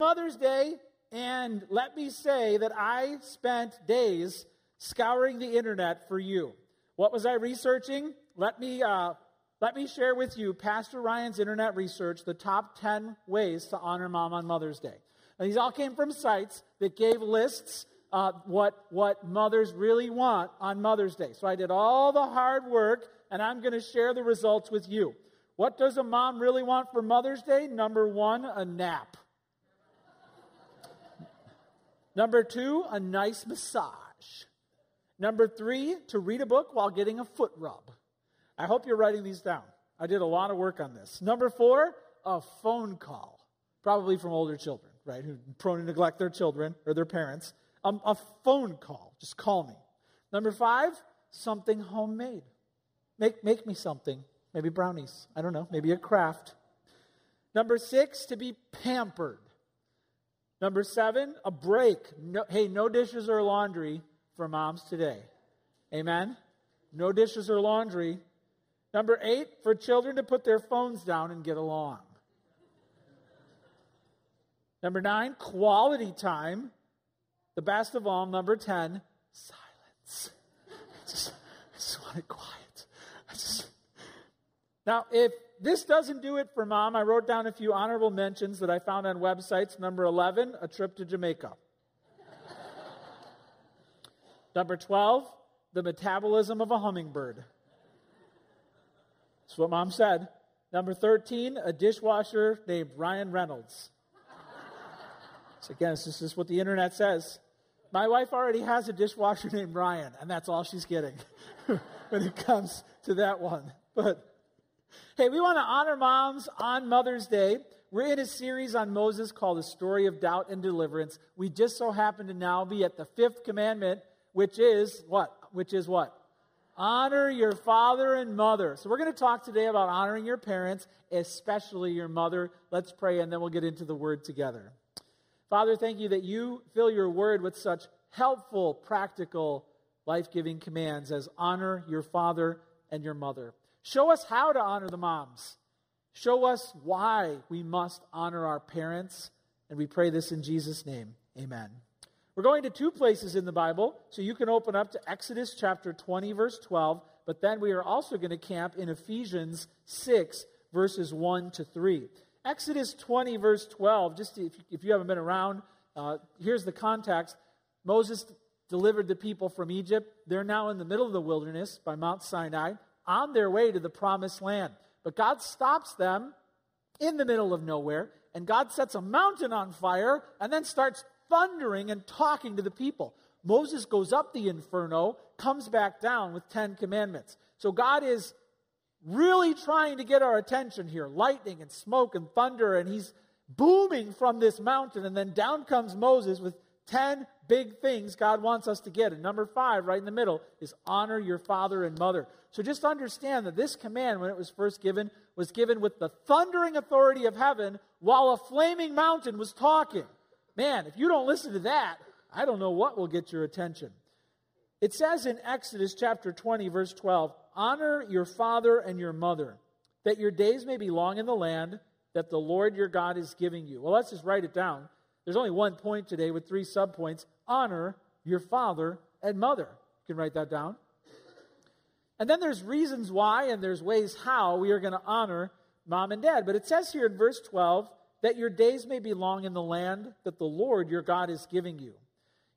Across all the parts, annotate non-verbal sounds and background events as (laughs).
Mother's Day, and let me say that I spent days scouring the internet for you. What was I researching? Let me, uh, let me share with you Pastor Ryan's internet research, the top 10 ways to honor mom on Mother's Day. And these all came from sites that gave lists uh, what, what mothers really want on Mother's Day. So I did all the hard work, and I'm going to share the results with you. What does a mom really want for Mother's Day? Number one, a nap. Number two, a nice massage. Number three, to read a book while getting a foot rub. I hope you're writing these down. I did a lot of work on this. Number four, a phone call, probably from older children, right, who prone to neglect their children or their parents. Um, a phone call, just call me. Number five, something homemade. Make, make me something, maybe brownies, I don't know, maybe a craft. Number six, to be pampered. Number seven, a break. No, hey, no dishes or laundry for moms today. Amen? No dishes or laundry. Number eight, for children to put their phones down and get along. Number nine, quality time. The best of all, number 10, silence. (laughs) I just, I just want it quiet. I just. Now, if this doesn't do it for mom, I wrote down a few honorable mentions that I found on websites. Number 11, a trip to Jamaica. Number 12, the metabolism of a hummingbird. That's what mom said. Number 13, a dishwasher named Ryan Reynolds. So again, this is what the internet says. My wife already has a dishwasher (laughs) named Ryan, and that's all she's getting (laughs) when it comes to that one. But hey, we want to honor moms on Mother's Day. We're in a series on Moses called The Story of Doubt and Deliverance. We just so happen to now be at the fifth commandment, which is what? Which is what? Honor your father and mother. So we're going to talk today about honoring your parents, especially your mother. Let's pray and then we'll get into the word together. Father, thank you that you fill your word with such helpful, practical, life giving commands as honor your father and your mother. Show us how to honor the moms. Show us why we must honor our parents. And we pray this in Jesus' name. Amen. We're going to two places in the Bible, so you can open up to Exodus chapter 20, verse 12, but then we are also going to camp in Ephesians 6, verses 1 to 3. Exodus 20, verse 12, just if, you haven't been around, uh, here's the context. Moses delivered the people from Egypt. They're now in the middle of the wilderness by Mount Sinai, on their way to the promised land. But God stops them in the middle of nowhere, and God sets a mountain on fire and then starts thundering and talking to the people. Moses goes up the inferno, comes back down with 10 commandments. So God is really trying to get our attention here lightning and smoke and thunder, and he's booming from this mountain. And then down comes Moses with 10 big things God wants us to get. And number five, right in the middle, is honor your father and mother. So just understand that this command, when it was first given, was given with the thundering authority of heaven while a flaming mountain was talking. Man, if you don't listen to that, I don't know what will get your attention. It says in Exodus chapter 20, verse 12, Honor your father and your mother, that your days may be long in the land that the Lord your God is giving you. Well, let's just write it down. There's only one point today with three subpoints. Honor your father and mother. You can write that down. And then there's reasons why and there's ways how we are going to honor mom and dad. But it says here in verse 12 that your days may be long in the land that the Lord your God is giving you.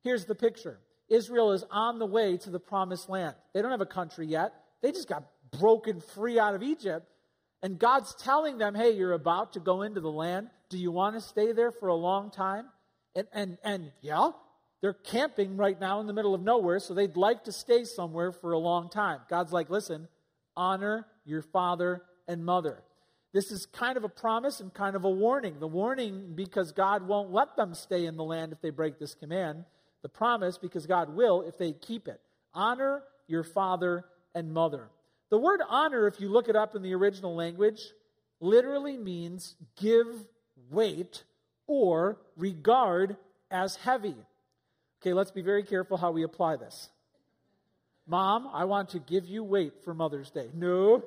Here's the picture Israel is on the way to the promised land. They don't have a country yet, they just got broken free out of Egypt. And God's telling them, hey, you're about to go into the land. Do you want to stay there for a long time? And, and, and yeah, they're camping right now in the middle of nowhere, so they'd like to stay somewhere for a long time. God's like, listen, honor your father and mother. This is kind of a promise and kind of a warning. The warning because God won't let them stay in the land if they break this command. The promise because God will if they keep it. Honor your father and mother. The word honor, if you look it up in the original language, literally means give weight or regard as heavy. Okay, let's be very careful how we apply this. Mom, I want to give you weight for Mother's Day. No,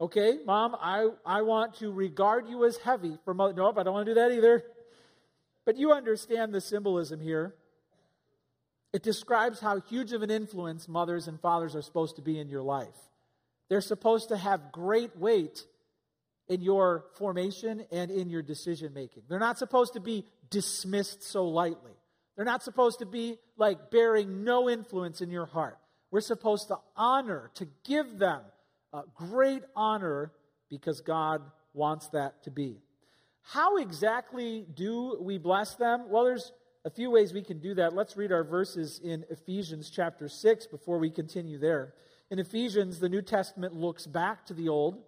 Okay, mom, I, I want to regard you as heavy for mother. Nope, I don't want to do that either. But you understand the symbolism here. It describes how huge of an influence mothers and fathers are supposed to be in your life. They're supposed to have great weight in your formation and in your decision making. They're not supposed to be dismissed so lightly. They're not supposed to be like bearing no influence in your heart. We're supposed to honor, to give them uh, great honor because God wants that to be. How exactly do we bless them? Well, there's a few ways we can do that. Let's read our verses in Ephesians chapter 6 before we continue there. In Ephesians, the New Testament looks back to the Old,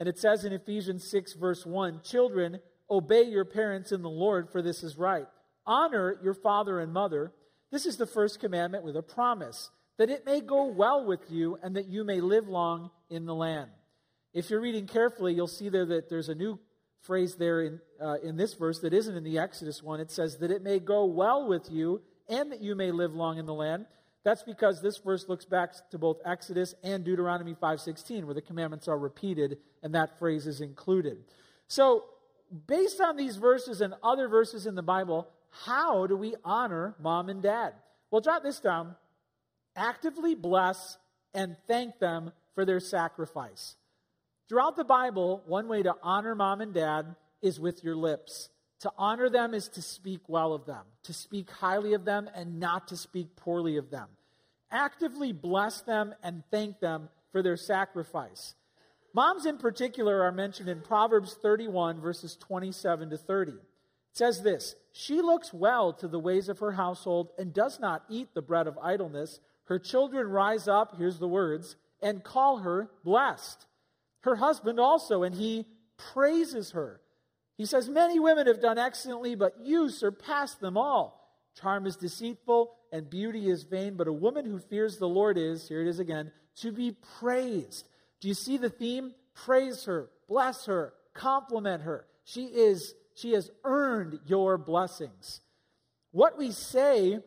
and it says in Ephesians 6, verse 1 Children, obey your parents in the Lord, for this is right. Honor your father and mother. This is the first commandment with a promise, that it may go well with you and that you may live long in the land. If you're reading carefully, you'll see there that there's a new phrase there in, uh, in this verse that isn't in the Exodus one. It says, that it may go well with you and that you may live long in the land. That's because this verse looks back to both Exodus and Deuteronomy 5:16 where the commandments are repeated and that phrase is included. So, based on these verses and other verses in the Bible, how do we honor mom and dad? Well, jot this down. Actively bless and thank them for their sacrifice. Throughout the Bible, one way to honor mom and dad is with your lips. To honor them is to speak well of them, to speak highly of them, and not to speak poorly of them. Actively bless them and thank them for their sacrifice. Moms, in particular, are mentioned in Proverbs 31, verses 27 to 30. It says this She looks well to the ways of her household and does not eat the bread of idleness. Her children rise up, here's the words, and call her blessed. Her husband also, and he praises her. He says, Many women have done excellently, but you surpass them all. Charm is deceitful and beauty is vain, but a woman who fears the Lord is, here it is again, to be praised. Do you see the theme? Praise her, bless her, compliment her. She is she has earned your blessings. What we say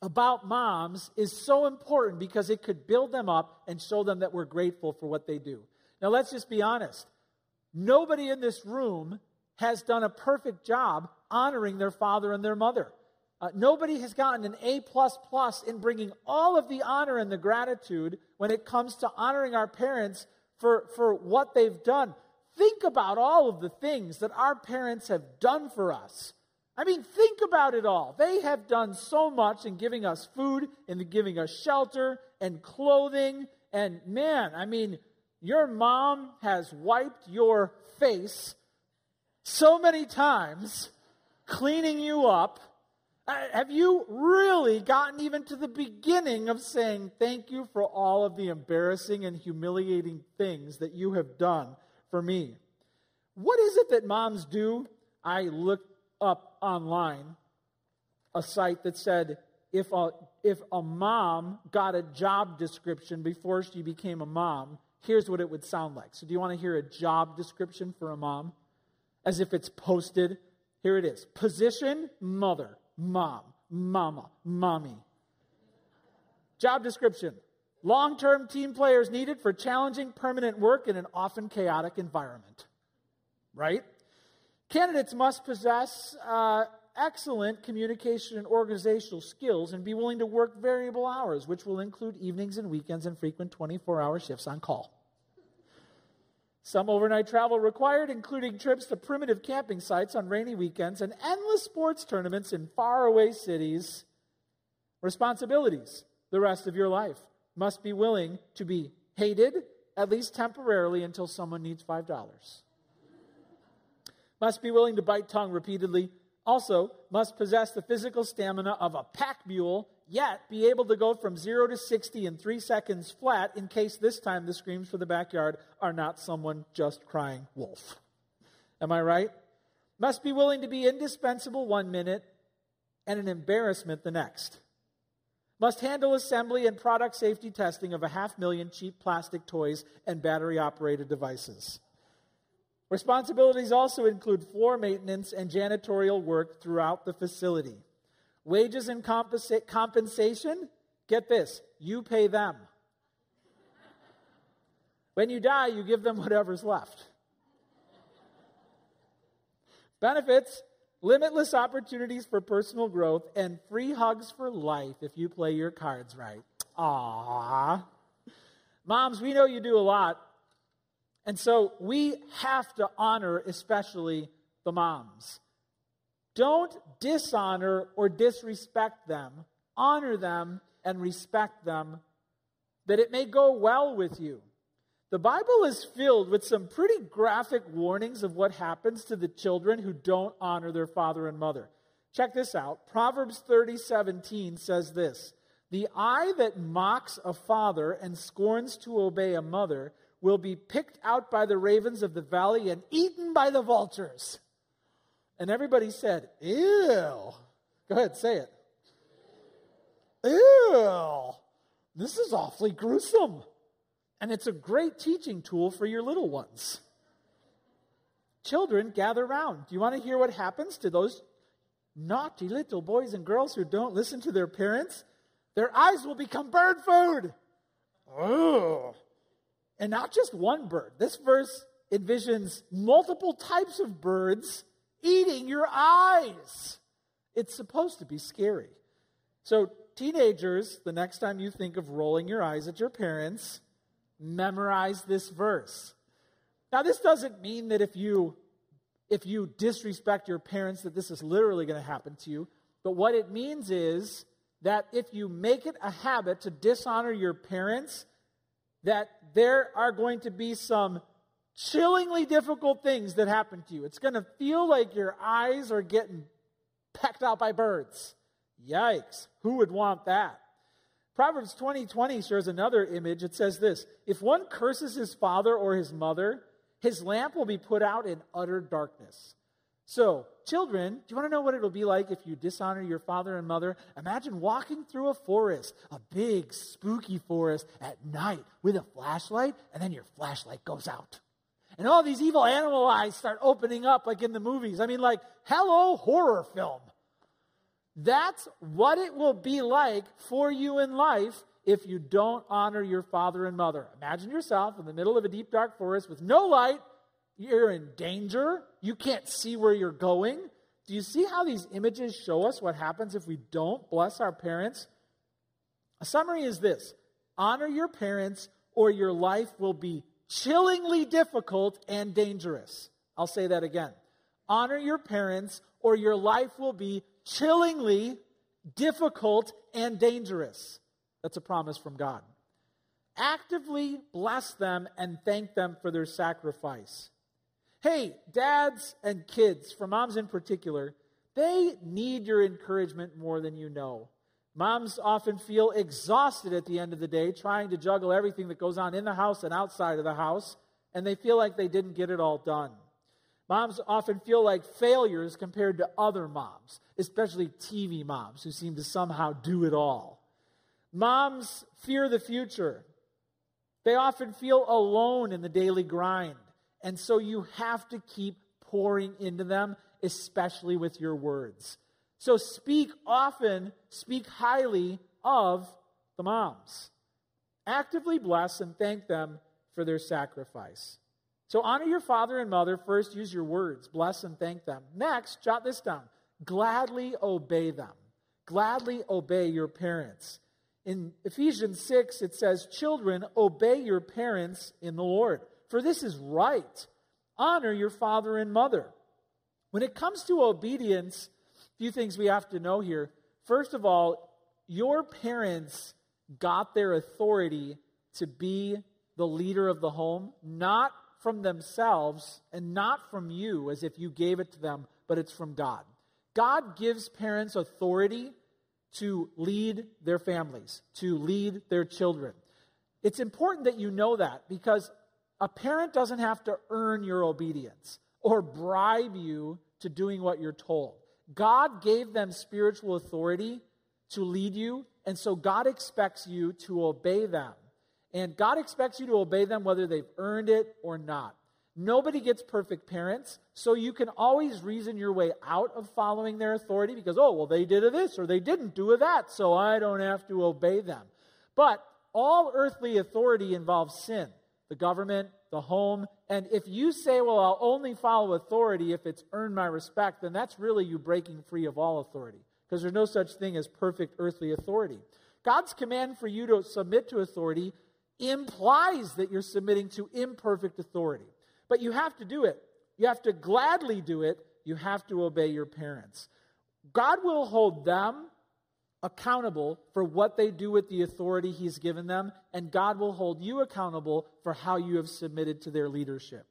about moms is so important because it could build them up and show them that we're grateful for what they do. Now, let's just be honest. Nobody in this room has done a perfect job honoring their father and their mother. Uh, nobody has gotten an A plus plus in bringing all of the honor and the gratitude when it comes to honoring our parents for, for what they've done. Think about all of the things that our parents have done for us. I mean, think about it all. They have done so much in giving us food, in giving us shelter and clothing. And man, I mean, your mom has wiped your face so many times, cleaning you up. Uh, have you really gotten even to the beginning of saying thank you for all of the embarrassing and humiliating things that you have done for me? What is it that moms do? I looked up online a site that said if a, if a mom got a job description before she became a mom, here's what it would sound like. So, do you want to hear a job description for a mom? As if it's posted. Here it is Position, mother, mom, mama, mommy. Job description long term team players needed for challenging permanent work in an often chaotic environment. Right? Candidates must possess uh, excellent communication and organizational skills and be willing to work variable hours, which will include evenings and weekends and frequent 24 hour shifts on call. Some overnight travel required, including trips to primitive camping sites on rainy weekends and endless sports tournaments in faraway cities. Responsibilities the rest of your life. Must be willing to be hated, at least temporarily, until someone needs $5 must be willing to bite tongue repeatedly, also must possess the physical stamina of a pack mule, yet be able to go from 0 to 60 in 3 seconds flat in case this time the screams for the backyard are not someone just crying wolf. Am I right? Must be willing to be indispensable one minute and an embarrassment the next. Must handle assembly and product safety testing of a half million cheap plastic toys and battery operated devices. Responsibilities also include floor maintenance and janitorial work throughout the facility. Wages and compensa- compensation, get this, you pay them. When you die, you give them whatever's left. Benefits limitless opportunities for personal growth, and free hugs for life if you play your cards right. Aww. Moms, we know you do a lot. And so we have to honor, especially the moms. Don't dishonor or disrespect them. Honor them and respect them, that it may go well with you. The Bible is filled with some pretty graphic warnings of what happens to the children who don't honor their father and mother. Check this out. Proverbs 30 17 says this The eye that mocks a father and scorns to obey a mother will be picked out by the ravens of the valley and eaten by the vultures. And everybody said, Ew. Go ahead, say it. Ew. This is awfully gruesome. And it's a great teaching tool for your little ones. Children, gather round. Do you want to hear what happens to those naughty little boys and girls who don't listen to their parents? Their eyes will become bird food. Ugh. And not just one bird. This verse envisions multiple types of birds eating your eyes. It's supposed to be scary. So, teenagers, the next time you think of rolling your eyes at your parents, memorize this verse. Now, this doesn't mean that if you if you disrespect your parents that this is literally going to happen to you, but what it means is that if you make it a habit to dishonor your parents, that there are going to be some chillingly difficult things that happen to you. It's going to feel like your eyes are getting pecked out by birds. Yikes. Who would want that? Proverbs 20 20 shows another image. It says this If one curses his father or his mother, his lamp will be put out in utter darkness. So, children, do you want to know what it'll be like if you dishonor your father and mother? Imagine walking through a forest, a big, spooky forest at night with a flashlight, and then your flashlight goes out. And all these evil animal eyes start opening up like in the movies. I mean, like, hello, horror film. That's what it will be like for you in life if you don't honor your father and mother. Imagine yourself in the middle of a deep, dark forest with no light you're in danger. You can't see where you're going. Do you see how these images show us what happens if we don't bless our parents? A summary is this honor your parents, or your life will be chillingly difficult and dangerous. I'll say that again. Honor your parents, or your life will be chillingly difficult and dangerous. That's a promise from God. Actively bless them and thank them for their sacrifice. Hey, dads and kids, for moms in particular, they need your encouragement more than you know. Moms often feel exhausted at the end of the day trying to juggle everything that goes on in the house and outside of the house, and they feel like they didn't get it all done. Moms often feel like failures compared to other moms, especially TV moms who seem to somehow do it all. Moms fear the future. They often feel alone in the daily grind. And so you have to keep pouring into them, especially with your words. So speak often, speak highly of the moms. Actively bless and thank them for their sacrifice. So honor your father and mother. First, use your words. Bless and thank them. Next, jot this down. Gladly obey them. Gladly obey your parents. In Ephesians 6, it says, Children, obey your parents in the Lord for this is right. Honor your father and mother. When it comes to obedience, few things we have to know here. First of all, your parents got their authority to be the leader of the home, not from themselves and not from you as if you gave it to them, but it's from God. God gives parents authority to lead their families, to lead their children. It's important that you know that because a parent doesn't have to earn your obedience or bribe you to doing what you're told. God gave them spiritual authority to lead you, and so God expects you to obey them. And God expects you to obey them whether they've earned it or not. Nobody gets perfect parents, so you can always reason your way out of following their authority because, oh, well, they did this or they didn't do that, so I don't have to obey them. But all earthly authority involves sin the government, the home. And if you say, well, I'll only follow authority if it's earned my respect, then that's really you breaking free of all authority because there's no such thing as perfect earthly authority. God's command for you to submit to authority implies that you're submitting to imperfect authority. But you have to do it. You have to gladly do it. You have to obey your parents. God will hold them accountable for what they do with the authority He's given them, and God will hold you accountable for how you have submitted to their leadership.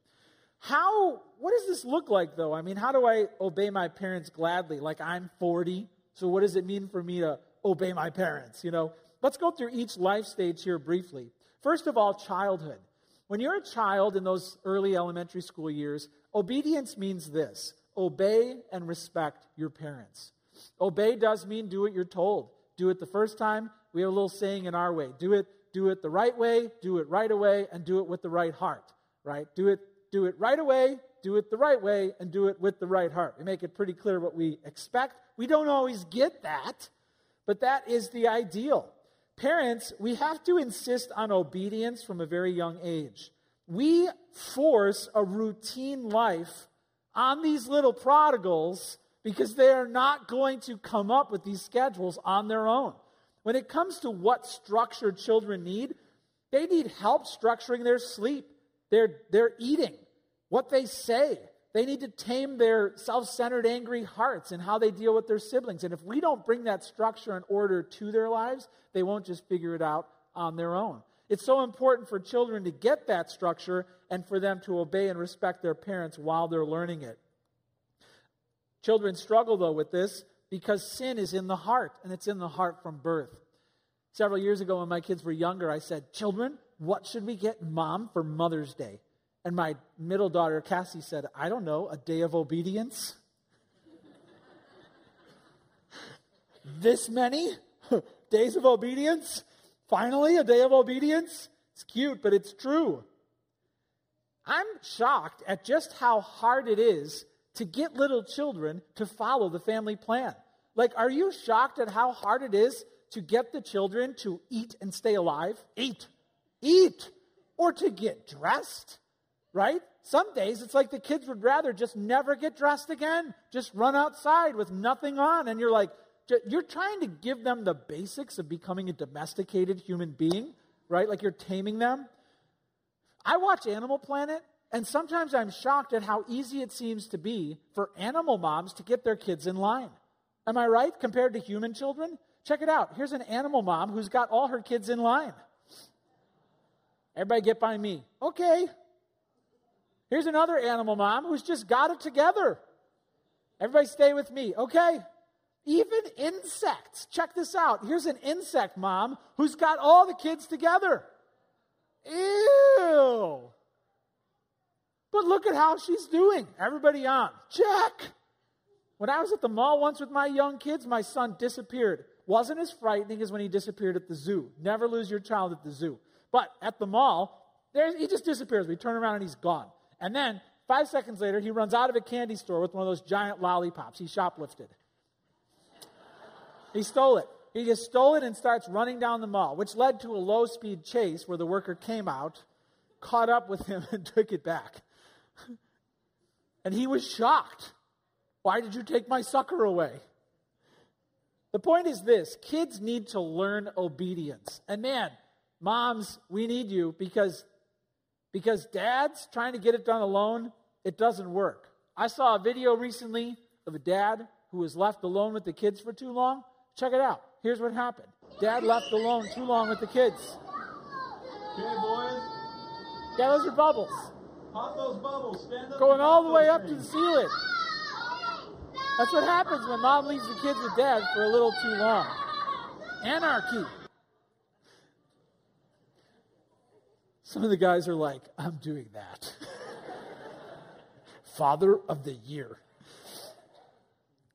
How, what does this look like though? I mean, how do I obey my parents gladly? Like I'm 40, so what does it mean for me to obey my parents? You know, let's go through each life stage here briefly. First of all, childhood. When you're a child in those early elementary school years, obedience means this obey and respect your parents. Obey does mean do what you're told. Do it the first time. We have a little saying in our way do it, do it the right way, do it right away, and do it with the right heart. Right? Do it, do it right away, do it the right way, and do it with the right heart. We make it pretty clear what we expect. We don't always get that, but that is the ideal. Parents, we have to insist on obedience from a very young age. We force a routine life on these little prodigals because they are not going to come up with these schedules on their own. When it comes to what structure children need, they need help structuring their sleep, their, their eating, what they say. They need to tame their self centered, angry hearts and how they deal with their siblings. And if we don't bring that structure and order to their lives, they won't just figure it out on their own. It's so important for children to get that structure and for them to obey and respect their parents while they're learning it. Children struggle, though, with this because sin is in the heart, and it's in the heart from birth. Several years ago, when my kids were younger, I said, Children, what should we get mom for Mother's Day? And my middle daughter, Cassie, said, I don't know, a day of obedience? (laughs) this many (laughs) days of obedience? Finally, a day of obedience? It's cute, but it's true. I'm shocked at just how hard it is to get little children to follow the family plan. Like, are you shocked at how hard it is to get the children to eat and stay alive? Eat, eat, or to get dressed, right? Some days it's like the kids would rather just never get dressed again, just run outside with nothing on. And you're like, you're trying to give them the basics of becoming a domesticated human being, right? Like you're taming them. I watch Animal Planet and sometimes I'm shocked at how easy it seems to be for animal moms to get their kids in line. Am I right? Compared to human children? Check it out. Here's an animal mom who's got all her kids in line. Everybody get by me. Okay. Here's another animal mom who's just got it together. Everybody stay with me. Okay. Even insects. Check this out. Here's an insect mom who's got all the kids together. Ew. But look at how she's doing. Everybody on. Check. When I was at the mall once with my young kids, my son disappeared. Wasn't as frightening as when he disappeared at the zoo. Never lose your child at the zoo. But at the mall, there, he just disappears. We turn around and he's gone. And then five seconds later, he runs out of a candy store with one of those giant lollipops. He shoplifted. he stole it. He just stole it and starts running down the mall, which led to a low speed chase where the worker came out, caught up with him, (laughs) and took it back. And he was shocked. Why did you take my sucker away? The point is this kids need to learn obedience. And man, moms, we need you because, because dads trying to get it done alone, it doesn't work. I saw a video recently of a dad who was left alone with the kids for too long. Check it out. Here's what happened Dad left alone too long with the kids. Okay, boys. Yeah, those are bubbles. Pop those bubbles. Stand up. Going all the way up to the ceiling. That's what happens when mom leaves the kids with dad for a little too long. Anarchy. Some of the guys are like, I'm doing that. (laughs) Father of the year.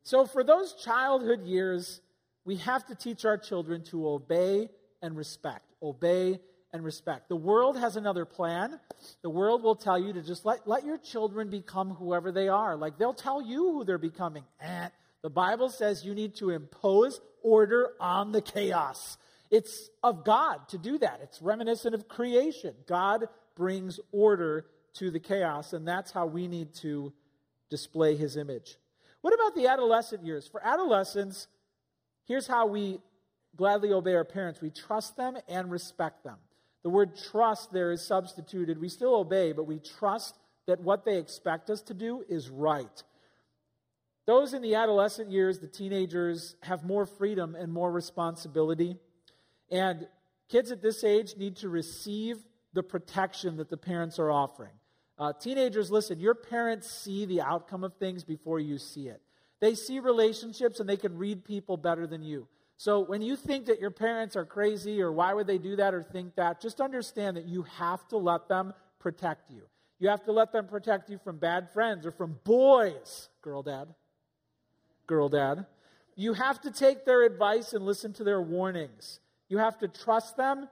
So, for those childhood years, we have to teach our children to obey and respect. Obey and respect. The world has another plan. The world will tell you to just let, let your children become whoever they are. Like they'll tell you who they're becoming. And the Bible says you need to impose order on the chaos. It's of God to do that. It's reminiscent of creation. God brings order to the chaos, and that's how we need to display his image. What about the adolescent years? For adolescents, here's how we gladly obey our parents we trust them and respect them. The word trust there is substituted. We still obey, but we trust that what they expect us to do is right. Those in the adolescent years, the teenagers, have more freedom and more responsibility. And kids at this age need to receive the protection that the parents are offering. Uh, teenagers, listen, your parents see the outcome of things before you see it. They see relationships and they can read people better than you. So when you think that your parents are crazy or why would they do that or think that, just understand that you have to let them protect you. You have to let them protect you from bad friends or from boys, girl dad. Girl dad. You have to take their advice and listen to their warnings. You have to trust them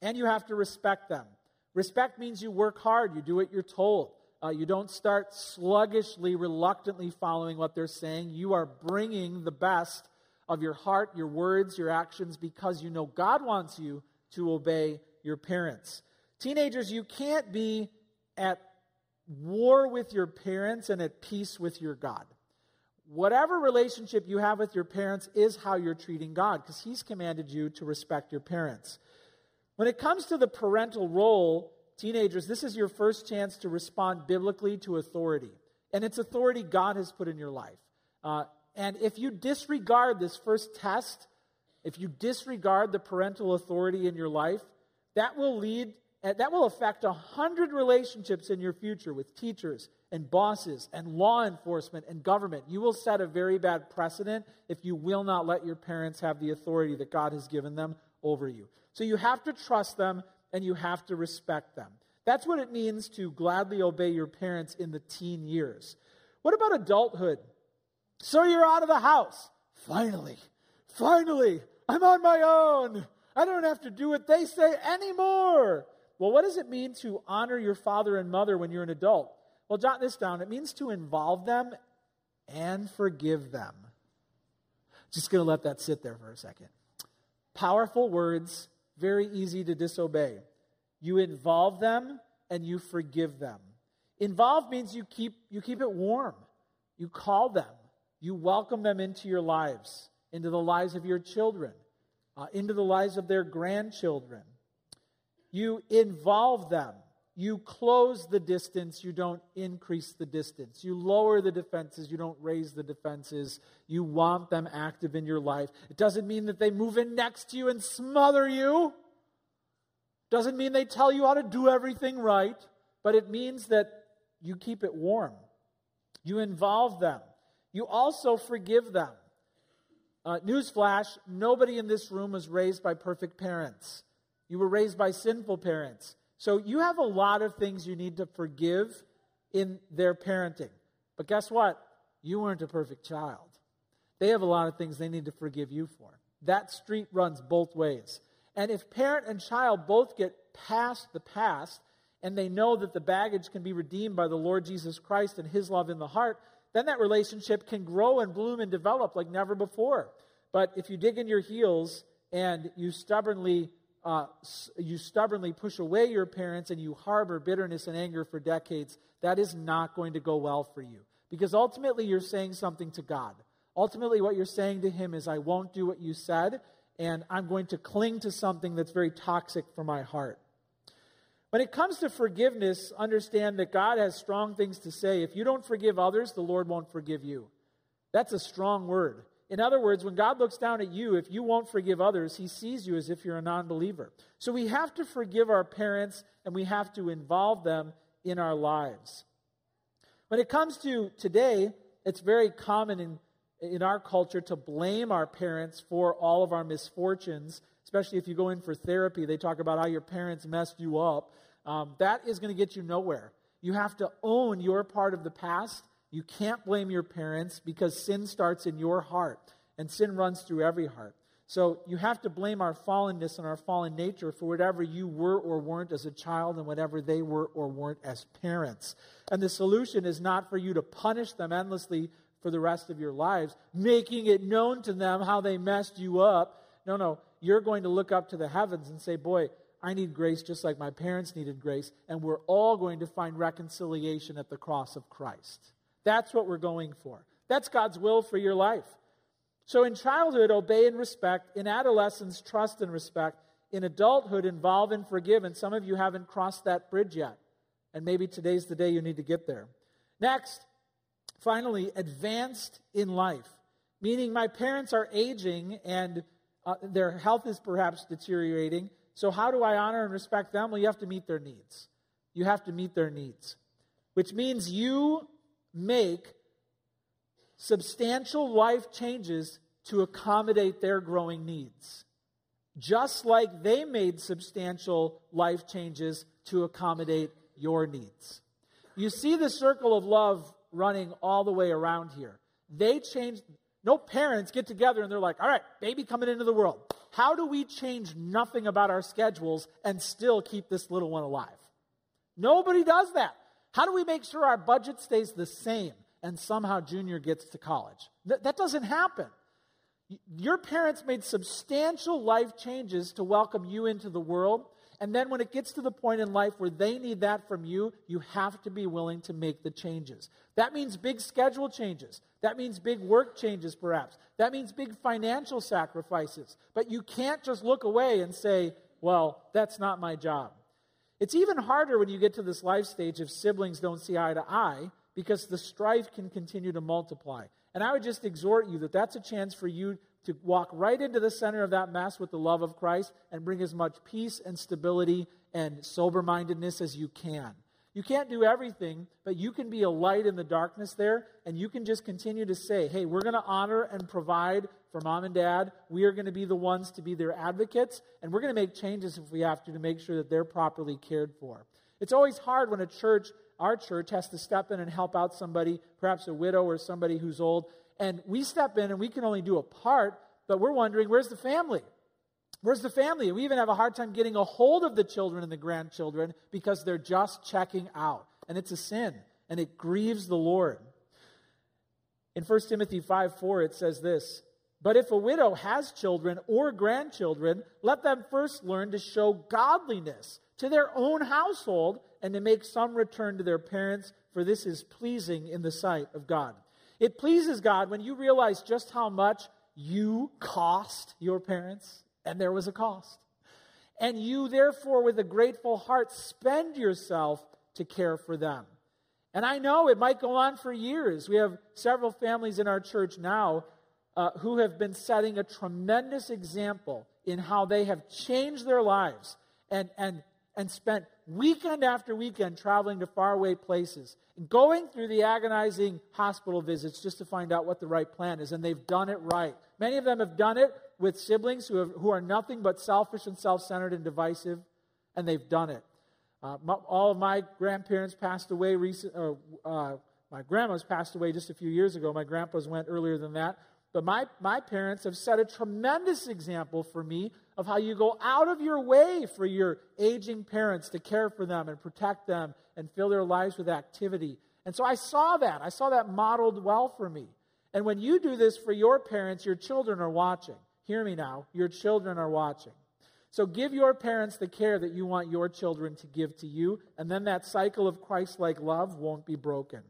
and you have to respect them. Respect means you work hard, you do what you're told. Uh, you don't start sluggishly, reluctantly following what they're saying. You are bringing the best of your heart, your words, your actions, because you know God wants you to obey your parents. Teenagers, you can't be at war with your parents and at peace with your God. Whatever relationship you have with your parents is how you're treating God, because He's commanded you to respect your parents. When it comes to the parental role, teenagers, this is your first chance to respond biblically to authority. And it's authority God has put in your life. Uh, and if you disregard this first test, if you disregard the parental authority in your life, that will lead, that will affect a hundred relationships in your future with teachers and bosses and law enforcement and government. You will set a very bad precedent if you will not let your parents have the authority that God has given them over you. So you have to trust them and you have to respect them. That's what it means to gladly obey your parents in the teen years. What about adulthood? So you're out of the house. Finally, finally, I'm on my own. I don't have to do what they say anymore. Well, what does it mean to honor your father and mother when you're an adult? Well, jot this down. It means to involve them and forgive them. Just going to let that sit there for a second. Powerful words very easy to disobey. You involve them and you forgive them. Involve means you keep, you keep it warm. You call them. You welcome them into your lives, into the lives of your children, uh, into the lives of their grandchildren. You involve them. You close the distance, you don't increase the distance. You lower the defenses, you don't raise the defenses. You want them active in your life. It doesn't mean that they move in next to you and smother you. Doesn't mean they tell you how to do everything right, but it means that you keep it warm. You involve them. You also forgive them. Uh, newsflash nobody in this room was raised by perfect parents. You were raised by sinful parents. So you have a lot of things you need to forgive in their parenting. But guess what? You weren't a perfect child. They have a lot of things they need to forgive you for. That street runs both ways. And if parent and child both get past the past and they know that the baggage can be redeemed by the Lord Jesus Christ and his love in the heart, then that relationship can grow and bloom and develop like never before. But if you dig in your heels and you stubbornly uh, you stubbornly push away your parents and you harbor bitterness and anger for decades, that is not going to go well for you. Because ultimately, you're saying something to God. Ultimately, what you're saying to Him is, I won't do what you said, and I'm going to cling to something that's very toxic for my heart. When it comes to forgiveness, understand that God has strong things to say. If you don't forgive others, the Lord won't forgive you. That's a strong word. In other words, when God looks down at you, if you won't forgive others, he sees you as if you're a non believer. So we have to forgive our parents and we have to involve them in our lives. When it comes to today, it's very common in, in our culture to blame our parents for all of our misfortunes, especially if you go in for therapy. They talk about how your parents messed you up. Um, that is going to get you nowhere. You have to own your part of the past you can't blame your parents because sin starts in your heart, and sin runs through every heart. So you have to blame our fallenness and our fallen nature for whatever you were or weren't as a child and whatever they were or weren't as parents. And the solution is not for you to punish them endlessly for the rest of your lives, making it known to them how they messed you up. No, no. You're going to look up to the heavens and say, Boy, I need grace just like my parents needed grace, and we're all going to find reconciliation at the cross of Christ. That's what we're going for. That's God's will for your life. So in childhood, obey and respect. In adolescence, trust and respect. In adulthood, involve and forgive. And some of you haven't crossed that bridge yet. And maybe today's the day you need to get there. Next, finally, advanced in life. Meaning, my parents are aging and uh, their health is perhaps deteriorating. So, how do I honor and respect them? Well, you have to meet their needs. You have to meet their needs, which means you make substantial life changes to accommodate their growing needs, just like they made substantial life changes to accommodate your needs. You see the circle of love running all the way around here. They changed, no parents get together and they're like, all right, baby coming into the world. How do we change nothing about our schedules and still keep this little one alive? Nobody does that. How do we make sure our budget stays the same and somehow Junior gets to college? Th- that doesn't happen. Your parents made substantial life changes to welcome you into the world. And then when it gets to the point in life where they need that from you, you have to be willing to make the changes. That means big schedule changes. That means big work changes, perhaps. That means big financial sacrifices. But you can't just look away and say, well, that's not my job. It's even harder when you get to this life stage if siblings don't see eye to eye because the strife can continue to multiply. And I would just exhort you that that's a chance for you to walk right into the center of that mess with the love of Christ and bring as much peace and stability and sober mindedness as you can. You can't do everything, but you can be a light in the darkness there, and you can just continue to say, hey, we're going to honor and provide for mom and dad. We are going to be the ones to be their advocates, and we're going to make changes if we have to to make sure that they're properly cared for. It's always hard when a church, our church, has to step in and help out somebody, perhaps a widow or somebody who's old, and we step in and we can only do a part, but we're wondering, where's the family? Where's the family? We even have a hard time getting a hold of the children and the grandchildren because they're just checking out. And it's a sin, and it grieves the Lord. In 1 Timothy 5 4, it says this But if a widow has children or grandchildren, let them first learn to show godliness to their own household and to make some return to their parents, for this is pleasing in the sight of God. It pleases God when you realize just how much you cost your parents and there was a cost. And you, therefore, with a grateful heart, spend yourself to care for them. And I know it might go on for years. We have several families in our church now uh, who have been setting a tremendous example in how they have changed their lives and, and, and spent weekend after weekend traveling to faraway places, and going through the agonizing hospital visits just to find out what the right plan is. And they've done it right. Many of them have done it with siblings who, have, who are nothing but selfish and self centered and divisive, and they've done it. Uh, my, all of my grandparents passed away recent, or, uh, my grandma's passed away just a few years ago. My grandpa's went earlier than that. But my, my parents have set a tremendous example for me of how you go out of your way for your aging parents to care for them and protect them and fill their lives with activity. And so I saw that. I saw that modeled well for me. And when you do this for your parents, your children are watching. Hear me now. Your children are watching. So give your parents the care that you want your children to give to you, and then that cycle of Christ like love won't be broken.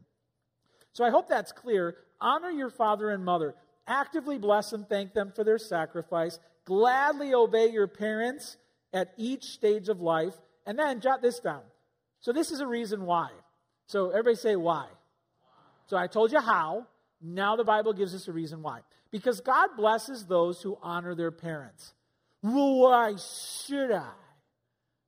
So I hope that's clear. Honor your father and mother. Actively bless and thank them for their sacrifice. Gladly obey your parents at each stage of life. And then jot this down. So, this is a reason why. So, everybody say why. So, I told you how. Now, the Bible gives us a reason why. Because God blesses those who honor their parents. Why should I?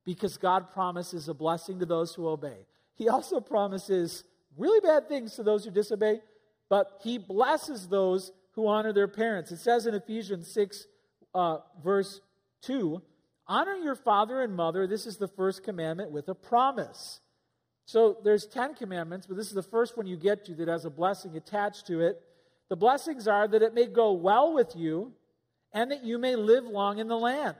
Because God promises a blessing to those who obey. He also promises really bad things to those who disobey, but He blesses those who honor their parents. It says in Ephesians 6, uh, verse 2 Honor your father and mother. This is the first commandment with a promise. So there's 10 commandments, but this is the first one you get to that has a blessing attached to it. The blessings are that it may go well with you and that you may live long in the land.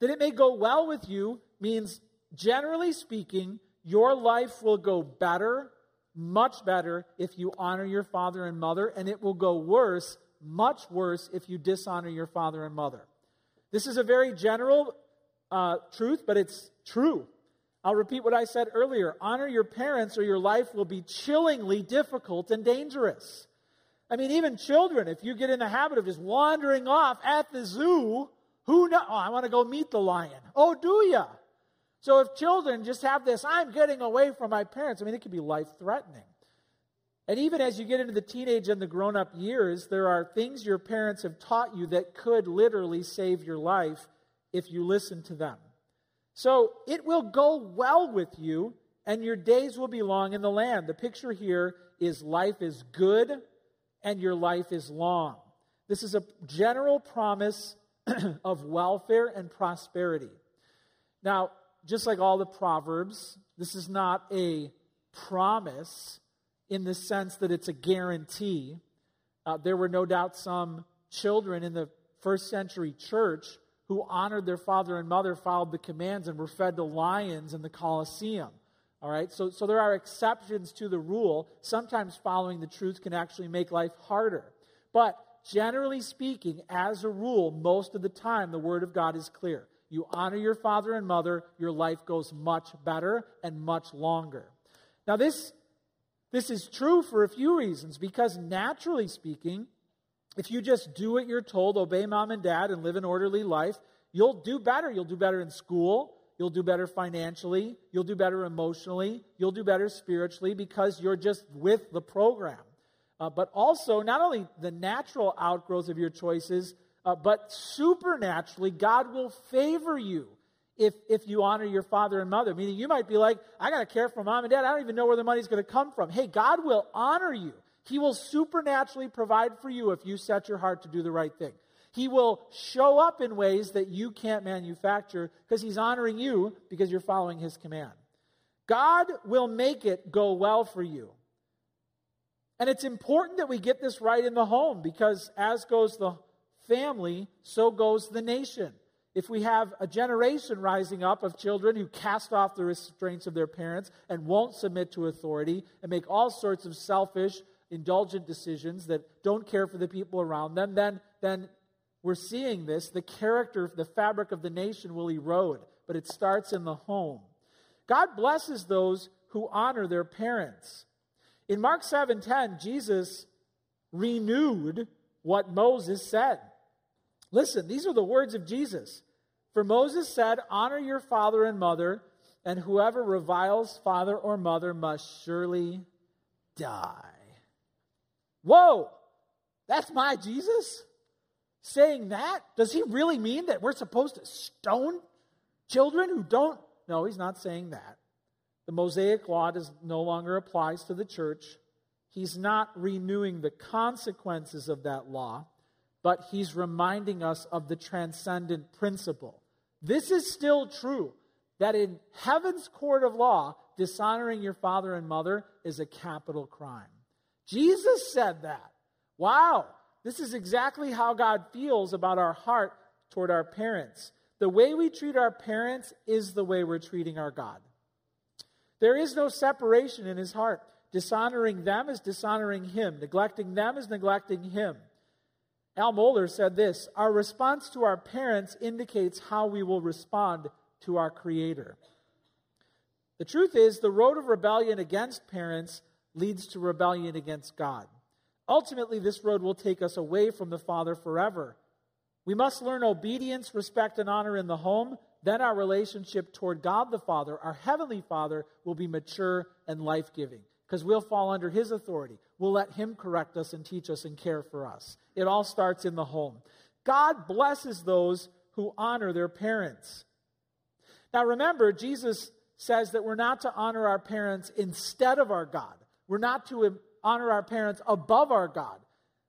That it may go well with you means, generally speaking, your life will go better, much better, if you honor your father and mother, and it will go worse, much worse, if you dishonor your father and mother. This is a very general uh, truth, but it's true. I'll repeat what I said earlier honor your parents, or your life will be chillingly difficult and dangerous. I mean, even children, if you get in the habit of just wandering off at the zoo, who knows? Oh, I want to go meet the lion. Oh, do ya? So if children just have this, I'm getting away from my parents, I mean, it could be life threatening. And even as you get into the teenage and the grown up years, there are things your parents have taught you that could literally save your life if you listen to them. So it will go well with you, and your days will be long in the land. The picture here is life is good and your life is long. This is a general promise (clears throat) of welfare and prosperity. Now, just like all the Proverbs, this is not a promise in the sense that it's a guarantee. Uh, there were no doubt some children in the first century church who honored their father and mother, followed the commands, and were fed to lions in the Colosseum. All right, so, so there are exceptions to the rule. Sometimes following the truth can actually make life harder. But generally speaking, as a rule, most of the time, the Word of God is clear. You honor your father and mother, your life goes much better and much longer. Now, this, this is true for a few reasons, because naturally speaking, if you just do what you're told, obey mom and dad, and live an orderly life, you'll do better. You'll do better in school. You'll do better financially. You'll do better emotionally. You'll do better spiritually because you're just with the program. Uh, but also, not only the natural outgrowth of your choices, uh, but supernaturally, God will favor you if, if you honor your father and mother. Meaning, you might be like, I got to care for mom and dad. I don't even know where the money's going to come from. Hey, God will honor you he will supernaturally provide for you if you set your heart to do the right thing. He will show up in ways that you can't manufacture because He's honoring you because you're following His command. God will make it go well for you. And it's important that we get this right in the home because as goes the family, so goes the nation. If we have a generation rising up of children who cast off the restraints of their parents and won't submit to authority and make all sorts of selfish, indulgent decisions that don't care for the people around them, then, then we're seeing this. The character, the fabric of the nation will erode, but it starts in the home. God blesses those who honor their parents. In Mark 7:10, Jesus renewed what Moses said. Listen, these are the words of Jesus. For Moses said, Honor your father and mother, and whoever reviles father or mother must surely die. Whoa, that's my Jesus? Saying that? Does he really mean that we're supposed to stone children who don't? No, he's not saying that. The Mosaic law does, no longer applies to the church. He's not renewing the consequences of that law, but he's reminding us of the transcendent principle. This is still true that in heaven's court of law, dishonoring your father and mother is a capital crime. Jesus said that. Wow, this is exactly how God feels about our heart toward our parents. The way we treat our parents is the way we're treating our God. There is no separation in his heart. Dishonoring them is dishonoring him, neglecting them is neglecting him. Al Mohler said this Our response to our parents indicates how we will respond to our Creator. The truth is, the road of rebellion against parents leads to rebellion against God. Ultimately, this road will take us away from the Father forever. We must learn obedience, respect, and honor in the home. Then our relationship toward God the Father, our Heavenly Father, will be mature and life giving because we'll fall under His authority. We'll let Him correct us and teach us and care for us. It all starts in the home. God blesses those who honor their parents. Now remember, Jesus says that we're not to honor our parents instead of our God. We're not to honor our parents above our God.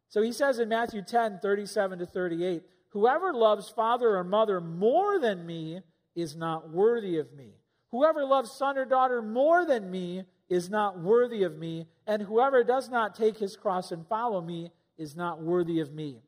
So he says in Matthew 10, 37 to 38, Whoever loves father or mother more than me is not worthy of me. Whoever loves son or daughter more than me is not worthy of me. And whoever does not take his cross and follow me is not worthy of me.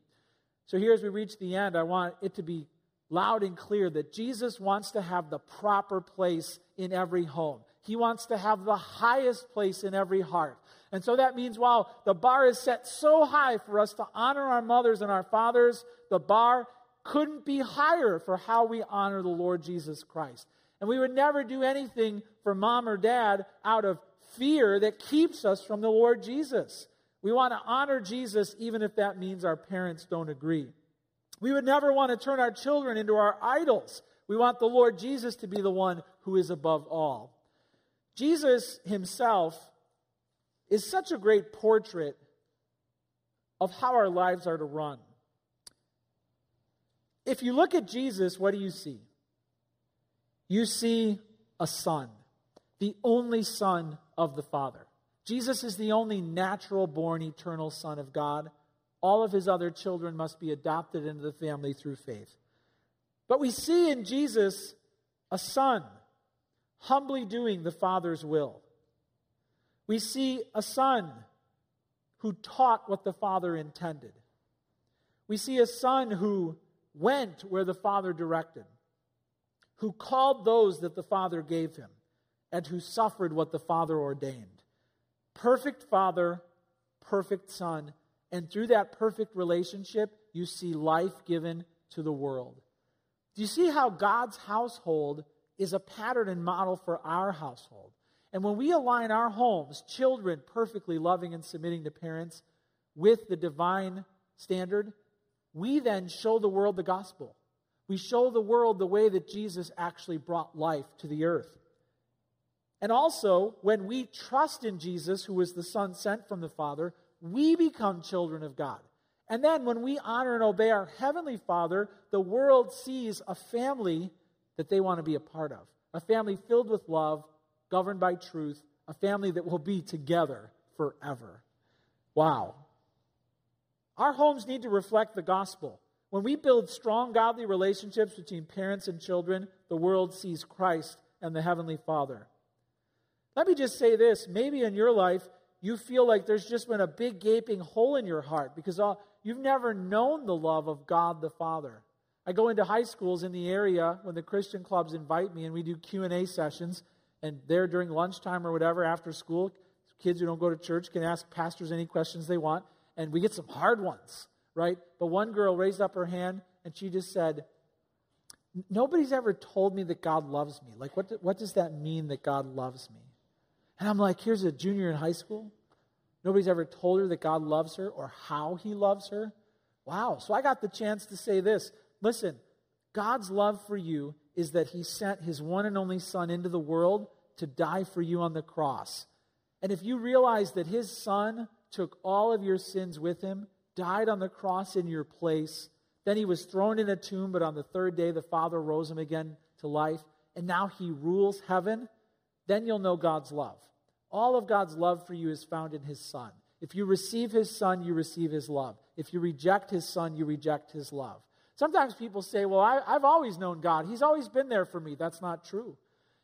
So here, as we reach the end, I want it to be loud and clear that Jesus wants to have the proper place in every home. He wants to have the highest place in every heart. And so that means while the bar is set so high for us to honor our mothers and our fathers, the bar couldn't be higher for how we honor the Lord Jesus Christ. And we would never do anything for mom or dad out of fear that keeps us from the Lord Jesus. We want to honor Jesus even if that means our parents don't agree. We would never want to turn our children into our idols. We want the Lord Jesus to be the one who is above all. Jesus himself is such a great portrait of how our lives are to run. If you look at Jesus, what do you see? You see a son, the only son of the Father. Jesus is the only natural born eternal Son of God. All of his other children must be adopted into the family through faith. But we see in Jesus a son humbly doing the Father's will. We see a son who taught what the Father intended. We see a son who went where the Father directed, who called those that the Father gave him, and who suffered what the Father ordained. Perfect Father, perfect Son, and through that perfect relationship, you see life given to the world. Do you see how God's household is a pattern and model for our household? And when we align our homes, children perfectly loving and submitting to parents, with the divine standard, we then show the world the gospel. We show the world the way that Jesus actually brought life to the earth. And also, when we trust in Jesus, who is the Son sent from the Father, we become children of God. And then when we honor and obey our Heavenly Father, the world sees a family that they want to be a part of. A family filled with love, governed by truth, a family that will be together forever. Wow. Our homes need to reflect the gospel. When we build strong, godly relationships between parents and children, the world sees Christ and the Heavenly Father. Let me just say this maybe in your life, you feel like there's just been a big gaping hole in your heart because all, you've never known the love of God the Father. I go into high schools in the area when the Christian clubs invite me and we do Q&A sessions and there during lunchtime or whatever after school, kids who don't go to church can ask pastors any questions they want and we get some hard ones, right? But one girl raised up her hand and she just said, Nobody's ever told me that God loves me. Like, what, do, what does that mean that God loves me? And I'm like, here's a junior in high school. Nobody's ever told her that God loves her or how he loves her. Wow. So I got the chance to say this. Listen, God's love for you is that he sent his one and only son into the world to die for you on the cross. And if you realize that his son took all of your sins with him, died on the cross in your place, then he was thrown in a tomb, but on the third day the Father rose him again to life, and now he rules heaven then you'll know God's love. All of God's love for you is found in His Son. If you receive His Son, you receive His love. If you reject His Son, you reject His love. Sometimes people say, Well, I, have always known God. He's always been there for me. That's not true.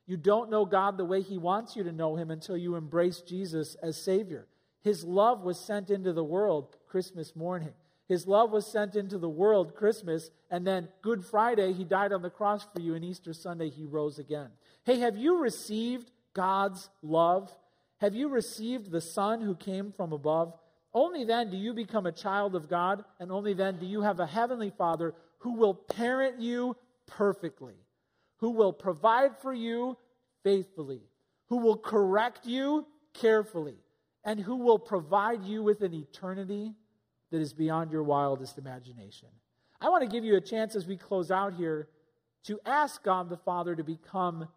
You don't know God the way He wants you to know Him until you embrace Jesus as Savior. His love was sent into the world Christmas morning. His love was sent into the world Christmas, and then Good Friday, He died on the cross for you, and Easter Sunday, He rose again. Hey, have you received God's love? Have you received the Son who came from above? Only then do you become a child of God, and only then do you have a heavenly Father who will parent you perfectly, who will provide for you faithfully, who will correct you carefully, and who will provide you with an eternity that is beyond your wildest imagination. I want to give you a chance as we close out here to ask God the Father to become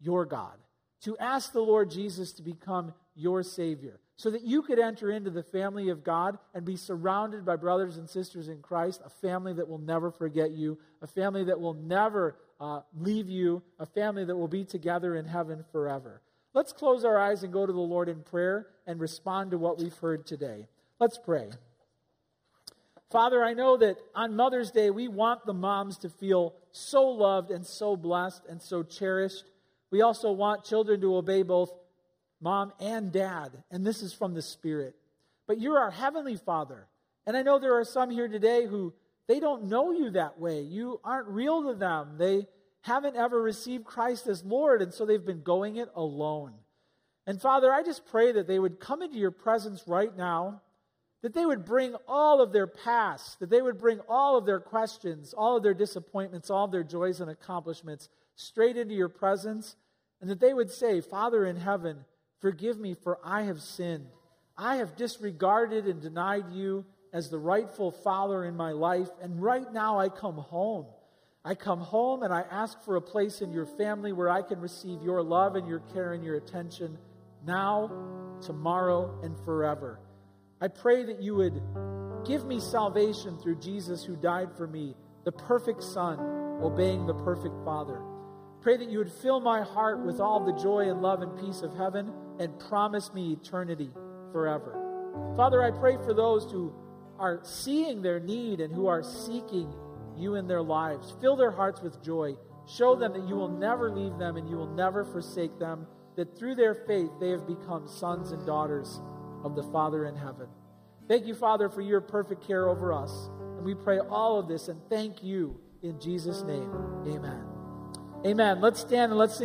your God, to ask the Lord Jesus to become your Savior, so that you could enter into the family of God and be surrounded by brothers and sisters in Christ, a family that will never forget you, a family that will never uh, leave you, a family that will be together in heaven forever. Let's close our eyes and go to the Lord in prayer and respond to what we've heard today. Let's pray. Father, I know that on Mother's Day, we want the moms to feel so loved and so blessed and so cherished. We also want children to obey both mom and dad, and this is from the Spirit. But you're our Heavenly Father. And I know there are some here today who they don't know you that way. You aren't real to them. They haven't ever received Christ as Lord, and so they've been going it alone. And Father, I just pray that they would come into your presence right now, that they would bring all of their past, that they would bring all of their questions, all of their disappointments, all of their joys and accomplishments straight into your presence, and that they would say, Father in heaven, forgive me, for I have sinned. I have disregarded and denied you as the rightful father in my life, and right now I come home. I come home and I ask for a place in your family where I can receive your love and your care and your attention now, tomorrow, and forever. I pray that you would give me salvation through Jesus who died for me, the perfect Son, obeying the perfect Father. Pray that you would fill my heart with all the joy and love and peace of heaven and promise me eternity forever. Father, I pray for those who are seeing their need and who are seeking you in their lives. Fill their hearts with joy. Show them that you will never leave them and you will never forsake them, that through their faith they have become sons and daughters of the Father in heaven. Thank you, Father, for your perfect care over us. And we pray all of this and thank you in Jesus' name. Amen. Amen. Let's stand and let's sing.